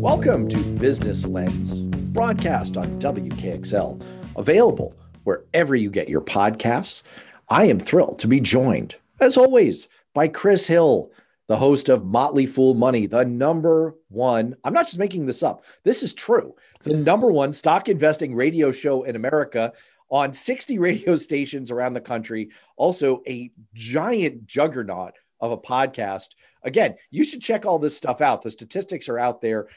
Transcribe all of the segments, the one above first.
Welcome to Business Lens, broadcast on WKXL, available wherever you get your podcasts. I am thrilled to be joined, as always, by Chris Hill, the host of Motley Fool Money, the number one, I'm not just making this up, this is true, the number one stock investing radio show in America on 60 radio stations around the country. Also, a giant juggernaut of a podcast. Again, you should check all this stuff out. The statistics are out there.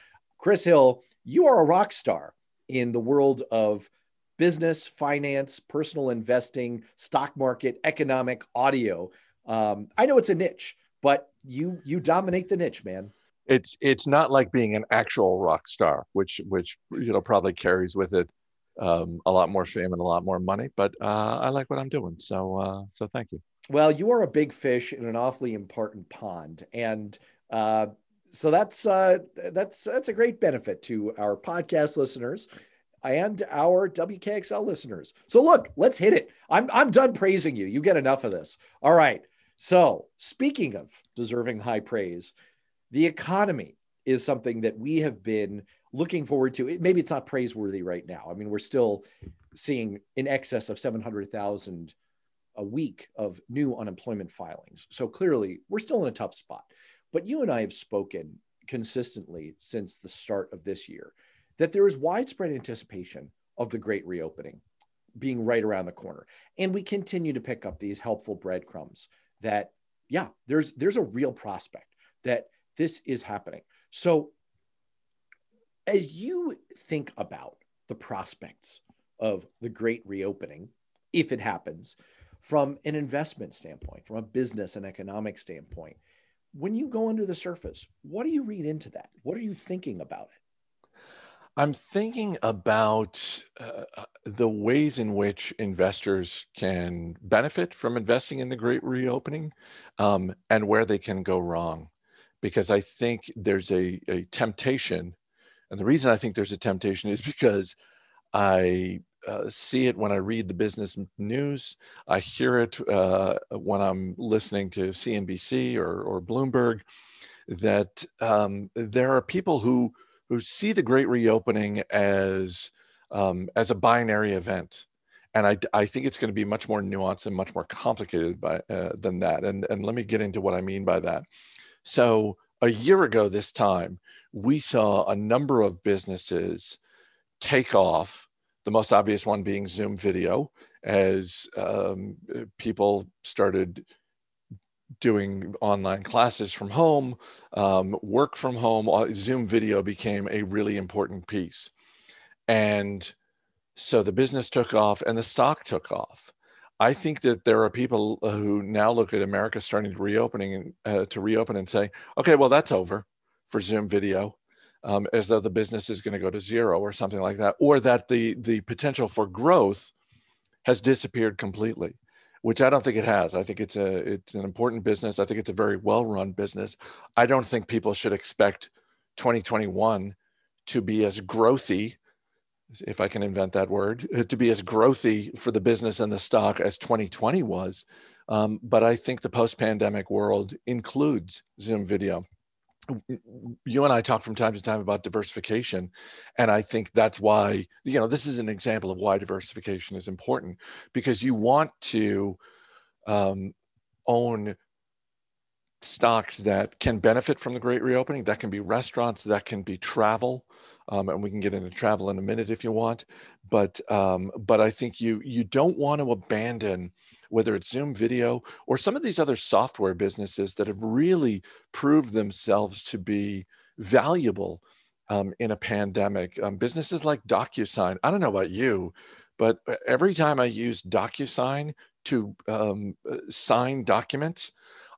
Chris Hill, you are a rock star in the world of business, finance, personal investing, stock market, economic, audio. Um, I know it's a niche, but you you dominate the niche, man. It's it's not like being an actual rock star, which which you know probably carries with it um, a lot more fame and a lot more money. But uh, I like what I'm doing, so uh, so thank you. Well, you are a big fish in an awfully important pond, and uh, so that's uh, that's that's a great benefit to our podcast listeners and our WKXL listeners. So look, let's hit it. I'm I'm done praising you. You get enough of this. All right. So speaking of deserving high praise, the economy is something that we have been looking forward to. Maybe it's not praiseworthy right now. I mean, we're still seeing in excess of 700,000 a week of new unemployment filings. So clearly, we're still in a tough spot. But you and I have spoken consistently since the start of this year that there is widespread anticipation of the great reopening being right around the corner. And we continue to pick up these helpful breadcrumbs that yeah, there's there's a real prospect that this is happening. So as you think about the prospects of the great reopening, if it happens, from an investment standpoint, from a business and economic standpoint, when you go under the surface, what do you read into that? What are you thinking about it? I'm thinking about uh, uh the ways in which investors can benefit from investing in the great reopening um, and where they can go wrong. Because I think there's a, a temptation and the reason I think there's a temptation is because I uh, see it when I read the business news. I hear it uh, when I'm listening to CNBC or, or Bloomberg. That um, there are people who who see the Great Reopening as um, as a binary event, and I, I think it's going to be much more nuanced and much more complicated by, uh, than that. And and let me get into what I mean by that. So a year ago this time, we saw a number of businesses take off. The most obvious one being Zoom video, as um, people started doing online classes from home, um, work from home. Zoom video became a really important piece. And so the business took off and the stock took off. I think that there are people uh, who now look at America starting to reopening uh, to reopen and say, okay, well that's over for Zoom video, um, as though the business is going to go to zero or something like that, or that the the potential for growth has disappeared completely, which I don't think it has. I think it's a it's an important business. I think it's a very well run business. I don't think people should expect 2021 to be as growthy if I can invent that word, uh, to be as growthy for the business and the stock as 2020 was. Um, but I think the post pandemic world includes Zoom video. You and I talk from time to time about diversification. And I think that's why, you know, this is an example of why diversification is important because you want to um, own stocks that can benefit from the great reopening. That can be restaurants, that can be travel um, and we can get into travel in a minute if you want. But um, but I think you you don't want to abandon whether it's Zoom video or some of these other software businesses that have really proved themselves to be valuable um, in a pandemic. Um, businesses like DocuSign. I don't know about you, but uh, every time I use DocuSign to um, uh, sign documents,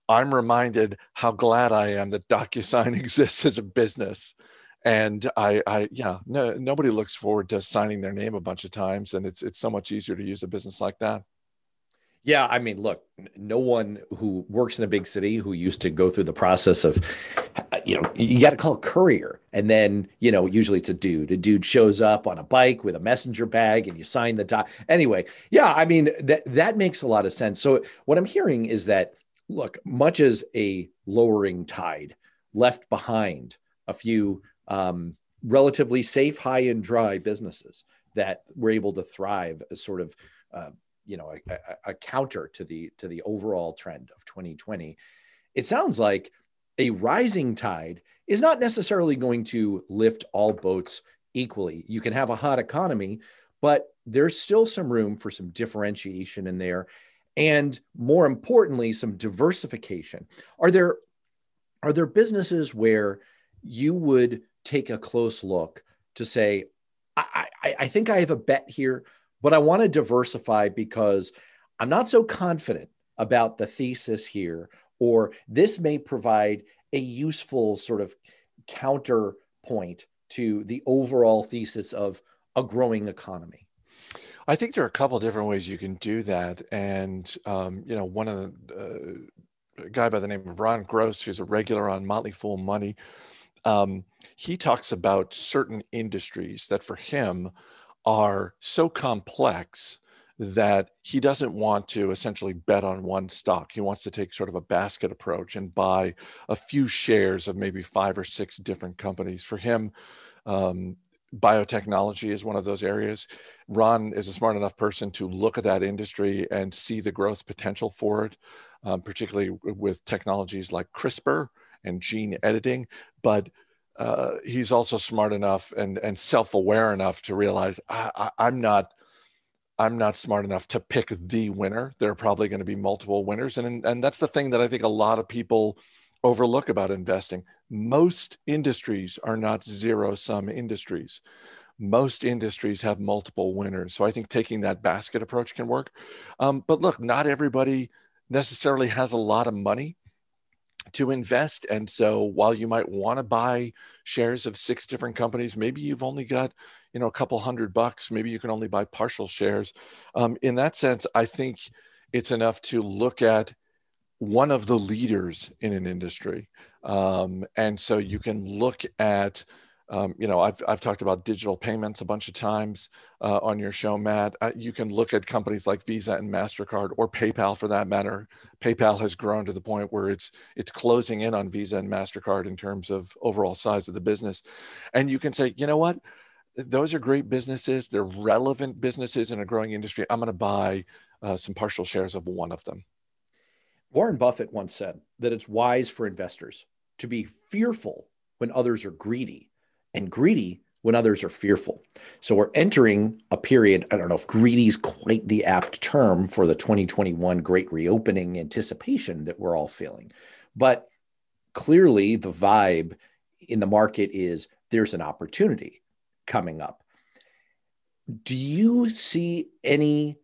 I'm reminded how glad I am that DocuSign exists as a business and I, I yeah, no, nobody looks forward to signing their name a bunch of times, and it's it's so much easier to use a business like that. Yeah, I mean, look, no one who works in a big city who used to go through the process of, you know, you got to call a courier, and then you know, usually it's a dude. A dude shows up on a bike with a messenger bag, and you sign the doc. Anyway, yeah, I mean that that makes a lot of sense. So what I'm hearing is that look, much as a lowering tide left behind a few um, relatively safe, high and dry businesses that were able to thrive as sort of uh, you know a, a, a, counter to the to the overall trend of 2020 it sounds like a rising tide is not necessarily going to lift all boats equally. You can have a hot economy but there's still some room for some differentiation in there and more importantly some diversification. Are there are there businesses where you would take a close look to say I, I, I think I have a bet here, but I want to diversify because I'm not so confident about the thesis here, or this may provide a useful sort of counterpoint to the overall thesis of a growing economy. I think there are a couple different ways you can do that, and um, you know, one of the uh, guy by the name of Ron Gross, who's a regular on Motley Fool Money, um, he talks about certain industries that for him are so complex that he doesn't want to essentially bet on one stock. He wants to take sort of a basket approach and buy a few shares of maybe five or six different companies. For him, um, biotechnology is one of those areas. Ron is a smart enough person to look at that industry and see the growth potential for it, um, particularly with technologies like CRISPR and gene editing. But uh, he's also smart enough and and self-aware enough to realize I, I, I'm not I'm not smart enough to pick the winner. There are probably going to be multiple winners, and and that's the thing that I think a lot of people overlook about investing. Most industries are not zero-sum industries. Most industries have multiple winners. So I think taking that basket approach can work. Um, but look, not everybody necessarily has a lot of money to invest. And so while you might want to buy shares of six different companies, maybe you've only got, you know, a couple hundred bucks. Maybe you can only buy partial shares. Um, in that sense, I think it's enough to look at one of the leaders in an industry. Um, and so you can look at um, you know, I've, I've talked about digital payments a bunch of times uh, on your show, Matt. Uh, you can look at companies like Visa and Mastercard, or PayPal for that matter. PayPal has grown to the point where it's it's closing in on Visa and Mastercard in terms of overall size of the business, and you can say, you know what, those are great businesses. They're relevant businesses in a growing industry. I'm going to buy uh, some partial shares of one of them. Warren Buffett once said that it's wise for investors to be fearful when others are greedy and greedy when others are fearful. So we're entering a period, I don't know if greedy is quite the apt term for the 2021 great reopening anticipation that we're all feeling. But clearly the vibe in the market is there's an opportunity coming up. Do you see any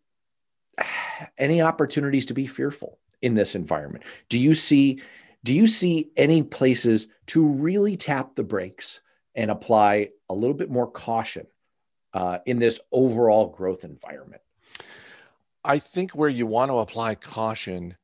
any opportunities to be fearful in this environment? Do you see do you see any places to really tap the brakes and apply a little bit more caution uh, in this overall growth environment? I think where you want to apply caution,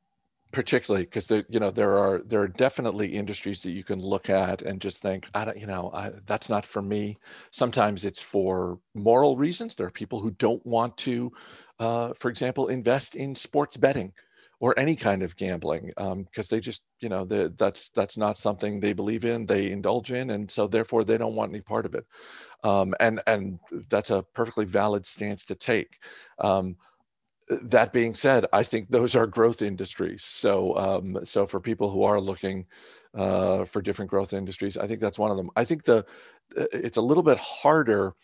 particularly because there, you know, there are there are definitely industries that you can look at and just think, I don't, you know, I, that's not for me. Sometimes it's for moral reasons. There are people who don't want to, uh, for example, invest in sports betting or any kind of gambling because um, they just you know that's that's not something they believe in they indulge in and so therefore they don't want any part of it. Um, and and that's a perfectly valid stance to take. Um, that being said i think those are growth industries. So um, so for people who are looking uh, for different growth industries i think that's one of them. I think the it's a little bit harder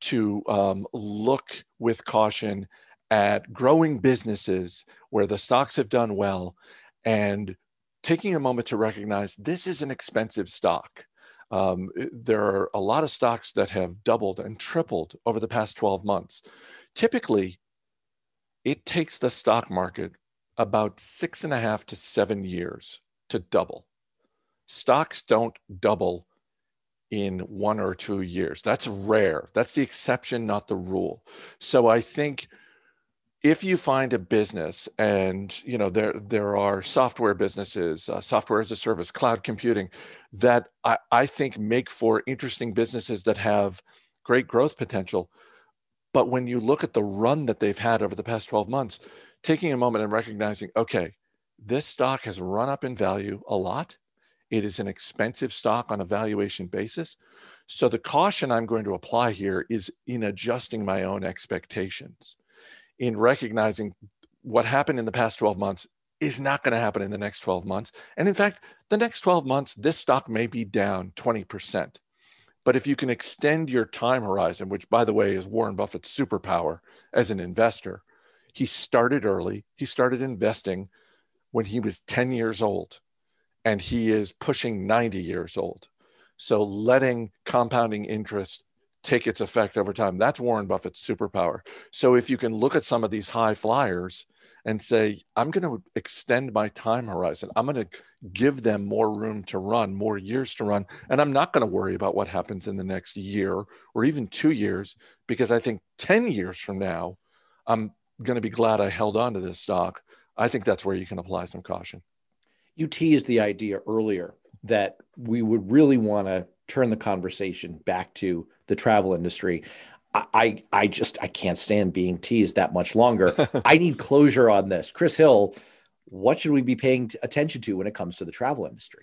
to um, look with caution at growing businesses where the stocks have done well and taking a moment to recognize this is an expensive stock. Um, there are a lot of stocks that have doubled and tripled over the past 12 months. Typically, it takes the stock market about six and a half to seven years to double. Stocks don't double in one or two years. That's rare. That's the exception, not the rule. So I think if you find a business and you know there there are software businesses uh, software as a service cloud computing that I, I think make for interesting businesses that have great growth potential. But when you look at the run that they've had over the past 12 months taking a moment and recognizing okay this stock has run up in value a lot. It is an expensive stock on a valuation basis. So the caution I'm going to apply here is in adjusting my own expectations, in recognizing what happened in the past 12 months is not going to happen in the next 12 months. And in fact, the next 12 months, this stock may be down 20%. But if you can extend your time horizon, which by the way is Warren Buffett's superpower as an investor, he started early. He started investing when he was 10 years old, and he is pushing 90 years old. So letting compounding interest take its effect over time, that's Warren Buffett's superpower. So if you can look at some of these high flyers and say, I'm going to extend my time horizon, I'm going to give them more room to run, more years to run, and I'm not going to worry about what happens in the next year or even two years, because I think 10 years from now, I'm going to be glad I held on to this stock. I think that's where you can apply some caution. You teased the idea earlier that we would really want to turn the conversation back to the travel industry. I, I just I can't stand being teased that much longer. I need closure on this. Chris Hill, what should we be paying attention to when it comes to the travel industry?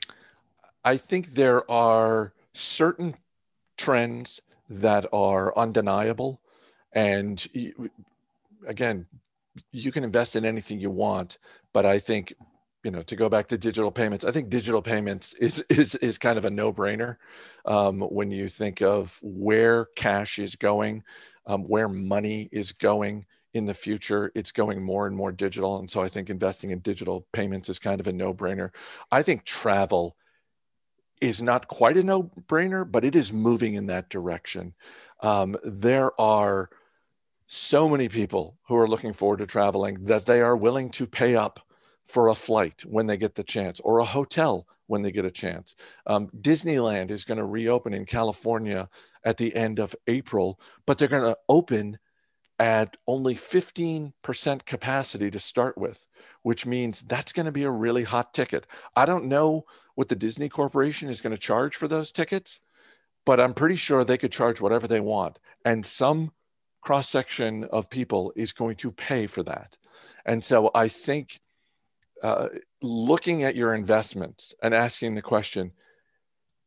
I think there are certain trends that are undeniable and again, you can invest in anything you want, but I think you know to go back to digital payments i think digital payments is is is kind of a no-brainer um, when you think of where cash is going um, where money is going in the future. It's going more and more digital and so i think investing in digital payments is kind of a no-brainer. I think travel is not quite a no-brainer but it is moving in that direction. Um, there are so many people who are looking forward to traveling that they are willing to pay up for a flight when they get the chance or a hotel when they get a chance. Um, Disneyland is going to reopen in California at the end of April, but they're going to open at only 15% capacity to start with, which means that's going to be a really hot ticket. I don't know what the Disney Corporation is going to charge for those tickets, but I'm pretty sure they could charge whatever they want. And some cross section of people is going to pay for that. And so I think uh, looking at your investments and asking the question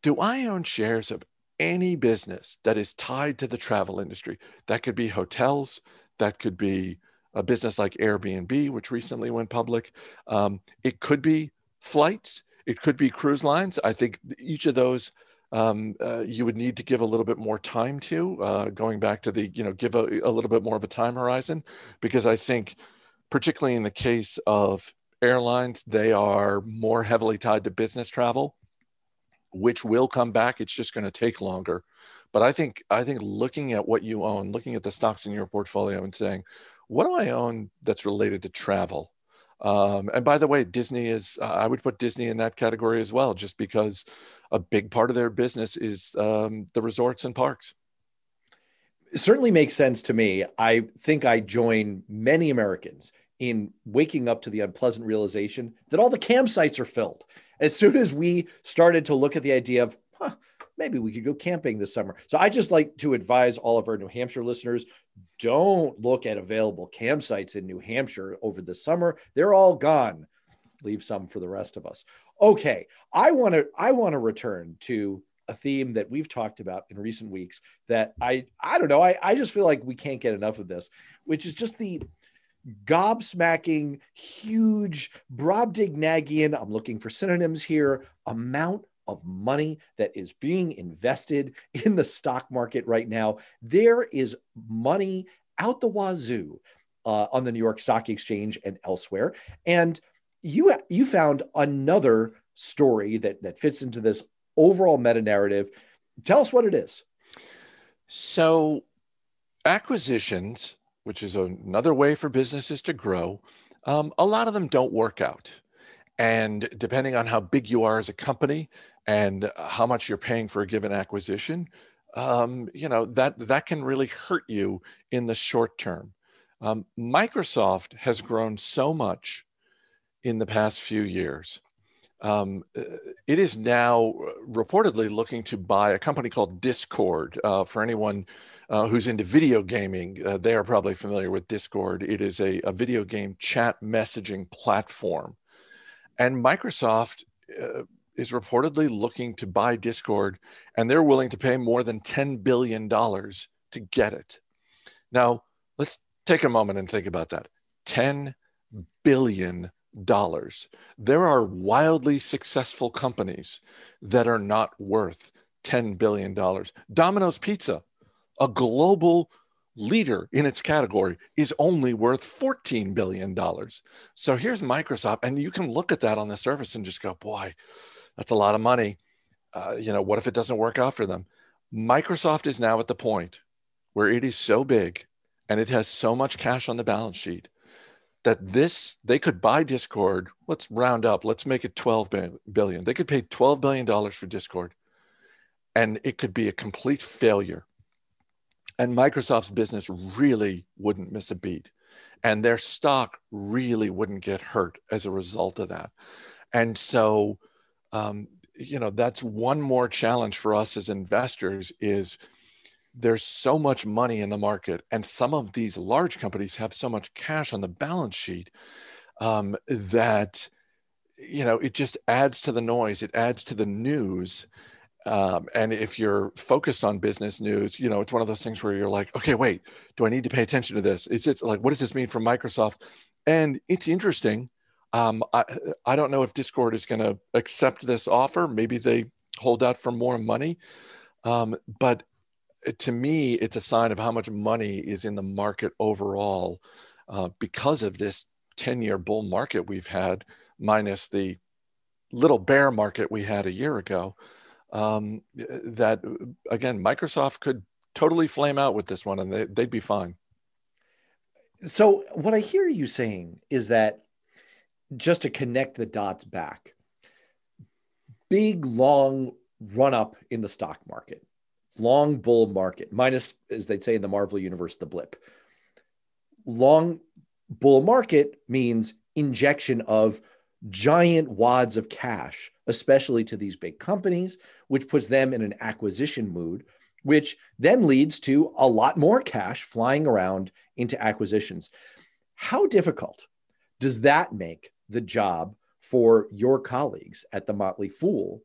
Do I own shares of any business that is tied to the travel industry? That could be hotels, that could be a business like Airbnb, which recently went public. Um, it could be flights, it could be cruise lines. I think each of those um, uh, you would need to give a little bit more time to uh, going back to the you know give a, a, little bit more of a time horizon because i think particularly in the case of airlines they are more heavily tied to business travel which will come back it's just going to take longer but i think i think looking at what you own looking at the stocks in your portfolio and saying what do i own that's related to travel um, and by the way, Disney is, uh, I would put Disney in that category as well, just because a big part of their business is um, the resorts and parks. It certainly makes sense to me. I think I join many Americans in waking up to the unpleasant realization that all the campsites are filled. As soon as we started to look at the idea of, huh, maybe we could go camping this summer. So I just like to advise all of our New Hampshire listeners don't look at available campsites in New Hampshire over the summer. They're all gone. Leave some for the rest of us. Okay, I want to I want to return to a theme that we've talked about in recent weeks that I I don't know, I I just feel like we can't get enough of this, which is just the gobsmacking, huge, Brobdingnagian, I'm looking for synonyms here, amount of money that is being invested in the stock market right now. There is money out the wazoo uh, on the New York Stock Exchange and elsewhere. And you you found another story that that fits into this overall meta narrative. Tell us what it is. So, acquisitions, which is another way for businesses to grow, um, a lot of them don't work out. And depending on how big you are as a company, and how much you're paying for a given acquisition, um, you know that that can really hurt you in the short term. Um, Microsoft has grown so much in the past few years. Um, uh, it is now reportedly looking to buy a company called Discord. Uh, for anyone uh, who's into video gaming, uh, they are probably familiar with Discord. It is a, a video game chat messaging platform. And Microsoft uh, is reportedly looking to buy Discord, and they're willing to pay more than $10 billion to get it. Now, let's take a moment and think about that. $10 billion. There are wildly successful companies that are not worth $10 billion. Domino's Pizza, a global leader in its category, is only worth $14 billion. So here's Microsoft, and you can look at that on the surface and just go, boy, that's a lot of money. Uh, you know, what if it doesn't work out for them? Microsoft is now at the point where it is so big and it has so much cash on the balance sheet that this they could buy discord let's round up let's make it 12 billion they could pay 12 billion dollars for discord and it could be a complete failure and microsoft's business really wouldn't miss a beat and their stock really wouldn't get hurt as a result of that and so um, you know that's one more challenge for us as investors is there's so much money in the market, and some of these large companies have so much cash on the balance sheet um, that you know it just adds to the noise. It adds to the news. Um, and if you're focused on business news, you know it's one of those things where you're like, okay, wait, do I need to pay attention to this? Is it like what does this mean for Microsoft? And it's interesting. Um, I I don't know if Discord is going to accept this offer. Maybe they hold out for more money. Um, but to me, it's a sign of how much money is in the market overall uh, because of this 10 year bull market we've had, minus the little bear market we had a year ago. Um, that again, Microsoft could totally flame out with this one and they, they'd be fine. So, what I hear you saying is that just to connect the dots back, big, long run up in the stock market long bull market, minus, as they'd say in the Marvel universe, the blip. Long bull market means injection of giant wads of cash, especially to these big companies, which puts them in an acquisition mood, which then leads to a lot more cash flying around into acquisitions. How difficult does that make the job for your colleagues at the Motley Fool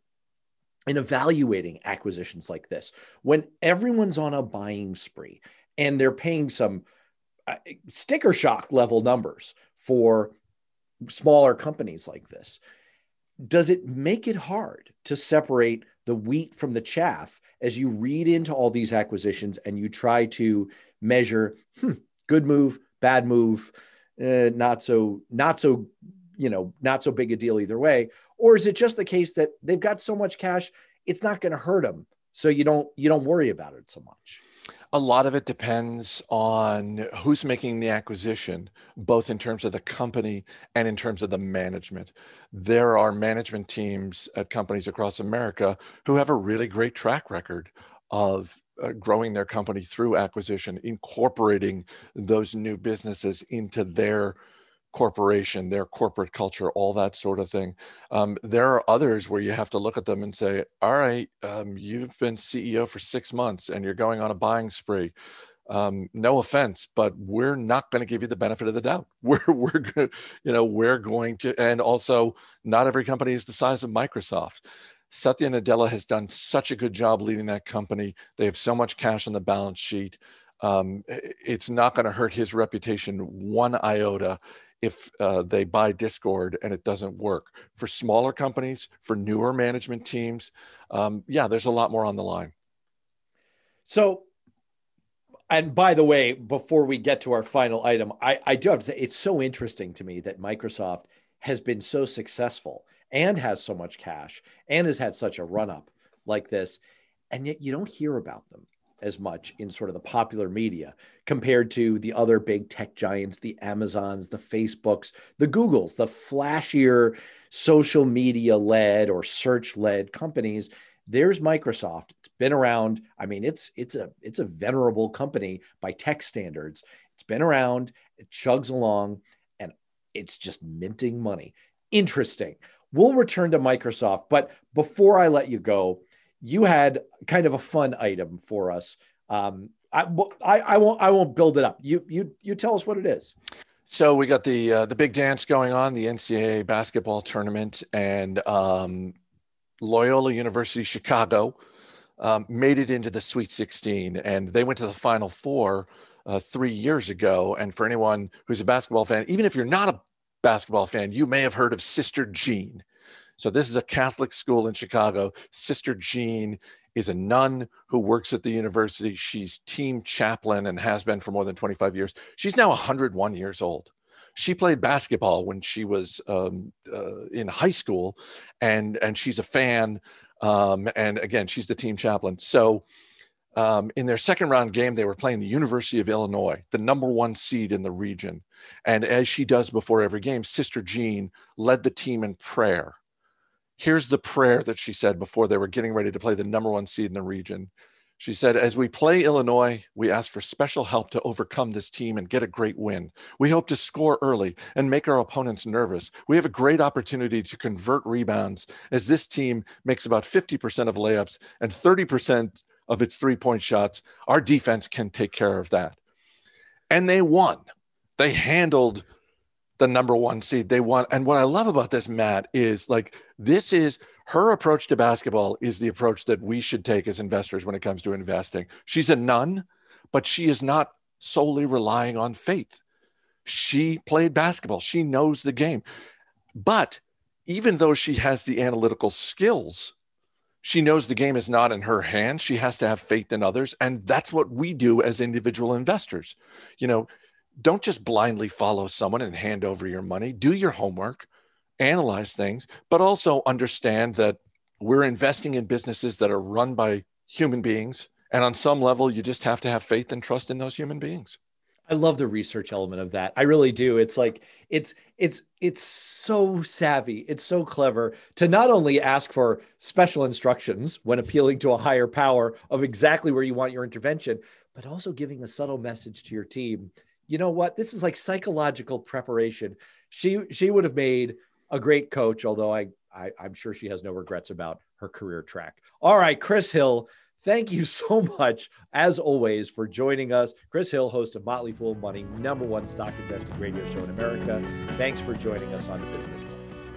in evaluating acquisitions like this when everyone's on a buying spree and they're paying some uh, sticker shock level numbers for smaller companies like this does it make it hard to separate the wheat from the chaff as you read into all these acquisitions and you try to measure hmm, good move bad move uh, not so not so you know not so big a deal either way? Or is it just the case that they've got so much cash it's not going to hurt them so you don't you don't worry about it so much a lot of it depends on who's making the acquisition, both in terms of the company and in terms of the management. There are management teams at companies across America who have a really great track record of uh, growing their company through acquisition, incorporating those new businesses into their corporation, their corporate culture, all that sort of thing. Um, there are others where you have to look at them and say, all right, um, you've been CEO for six months and you're going on a buying spree. Um, no offense, but we're not going to give you the benefit of the doubt. We're we're you know, we're going to, and also not every company is the size of Microsoft. Satya Nadella has done such a good job leading that company. They have so much cash on the balance sheet. Um, it's not going to hurt his reputation one iota if uh, they buy Discord and it doesn't work. For smaller companies, for newer management teams, um, yeah, there's a lot more on the line. So, and by the way, before we get to our final item, I, I do have to say it's so interesting to me that Microsoft has been so successful and has so much cash and has had such a run up like this, and yet you don't hear about them as much in sort of the popular media compared to the other big tech giants, the Amazons, the Facebooks, the Googles, the flashier social media led or search led companies. There's Microsoft. It's been around. I mean, it's it's a it's a venerable company by tech standards. It's been around. It chugs along, and it's just minting money. Interesting. We'll return to Microsoft, but before I let you go, you had kind of a fun item for us. Um, I, I, I won't I won't build it up. You you you tell us what it is. So we got the uh, the big dance going on, the NCAA basketball tournament, and um, Loyola University Chicago um, made it into the Sweet 16, and they went to the Final Four uh, three years ago. And for anyone who's a basketball fan, even if you're not a basketball fan, you may have heard of Sister Jean. So this is a Catholic school in Chicago. Sister Jean is a nun who works at the university. She's team chaplain and has been for more than 25 years. She's now 101 years old. She played basketball when she was um, uh, in high school, and and she's a fan. Um, and again, she's the team chaplain. So um, in their second round game, they were playing the University of Illinois, the number one seed in the region. And as she does before every game, Sister Jean led the team in prayer. Here's the prayer that she said before they were getting ready to play the number one seed in the region. She said, As we play Illinois, we ask for special help to overcome this team and get a great win. We hope to score early and make our opponents nervous. We have a great opportunity to convert rebounds as this team makes about 50% of layups and 30% of its three point shots. Our defense can take care of that. And they won. They handled the number one seed. They want, And what I love about this, Matt, is like this is her approach to basketball is the approach that we should take as investors when it comes to investing. She's a nun, but she is not solely relying on faith. She played basketball, she knows the game. But even though she has the analytical skills she knows the game is not in her hands. She has to have faith in others. And that's what we do as individual investors. You know, don't just blindly follow someone and hand over your money. Do your homework, analyze things, but also understand that we're investing in businesses that are run by human beings. And on some level, you just have to have faith and trust in those human beings. I love the research element of that. I really do. It's like it's it's it's so savvy. It's so clever to not only ask for special instructions when appealing to a higher power of exactly where you want your intervention, but also giving a subtle message to your team. You know what? This is like psychological preparation. She she would have made a great coach, although I, I I'm sure she has no regrets about her career track. All right, Chris Hill Thank you so much, as always, for joining us. Chris Hill, host of Motley Fool Money, number one stock investing radio show in America. Thanks for joining us on the Business Lens.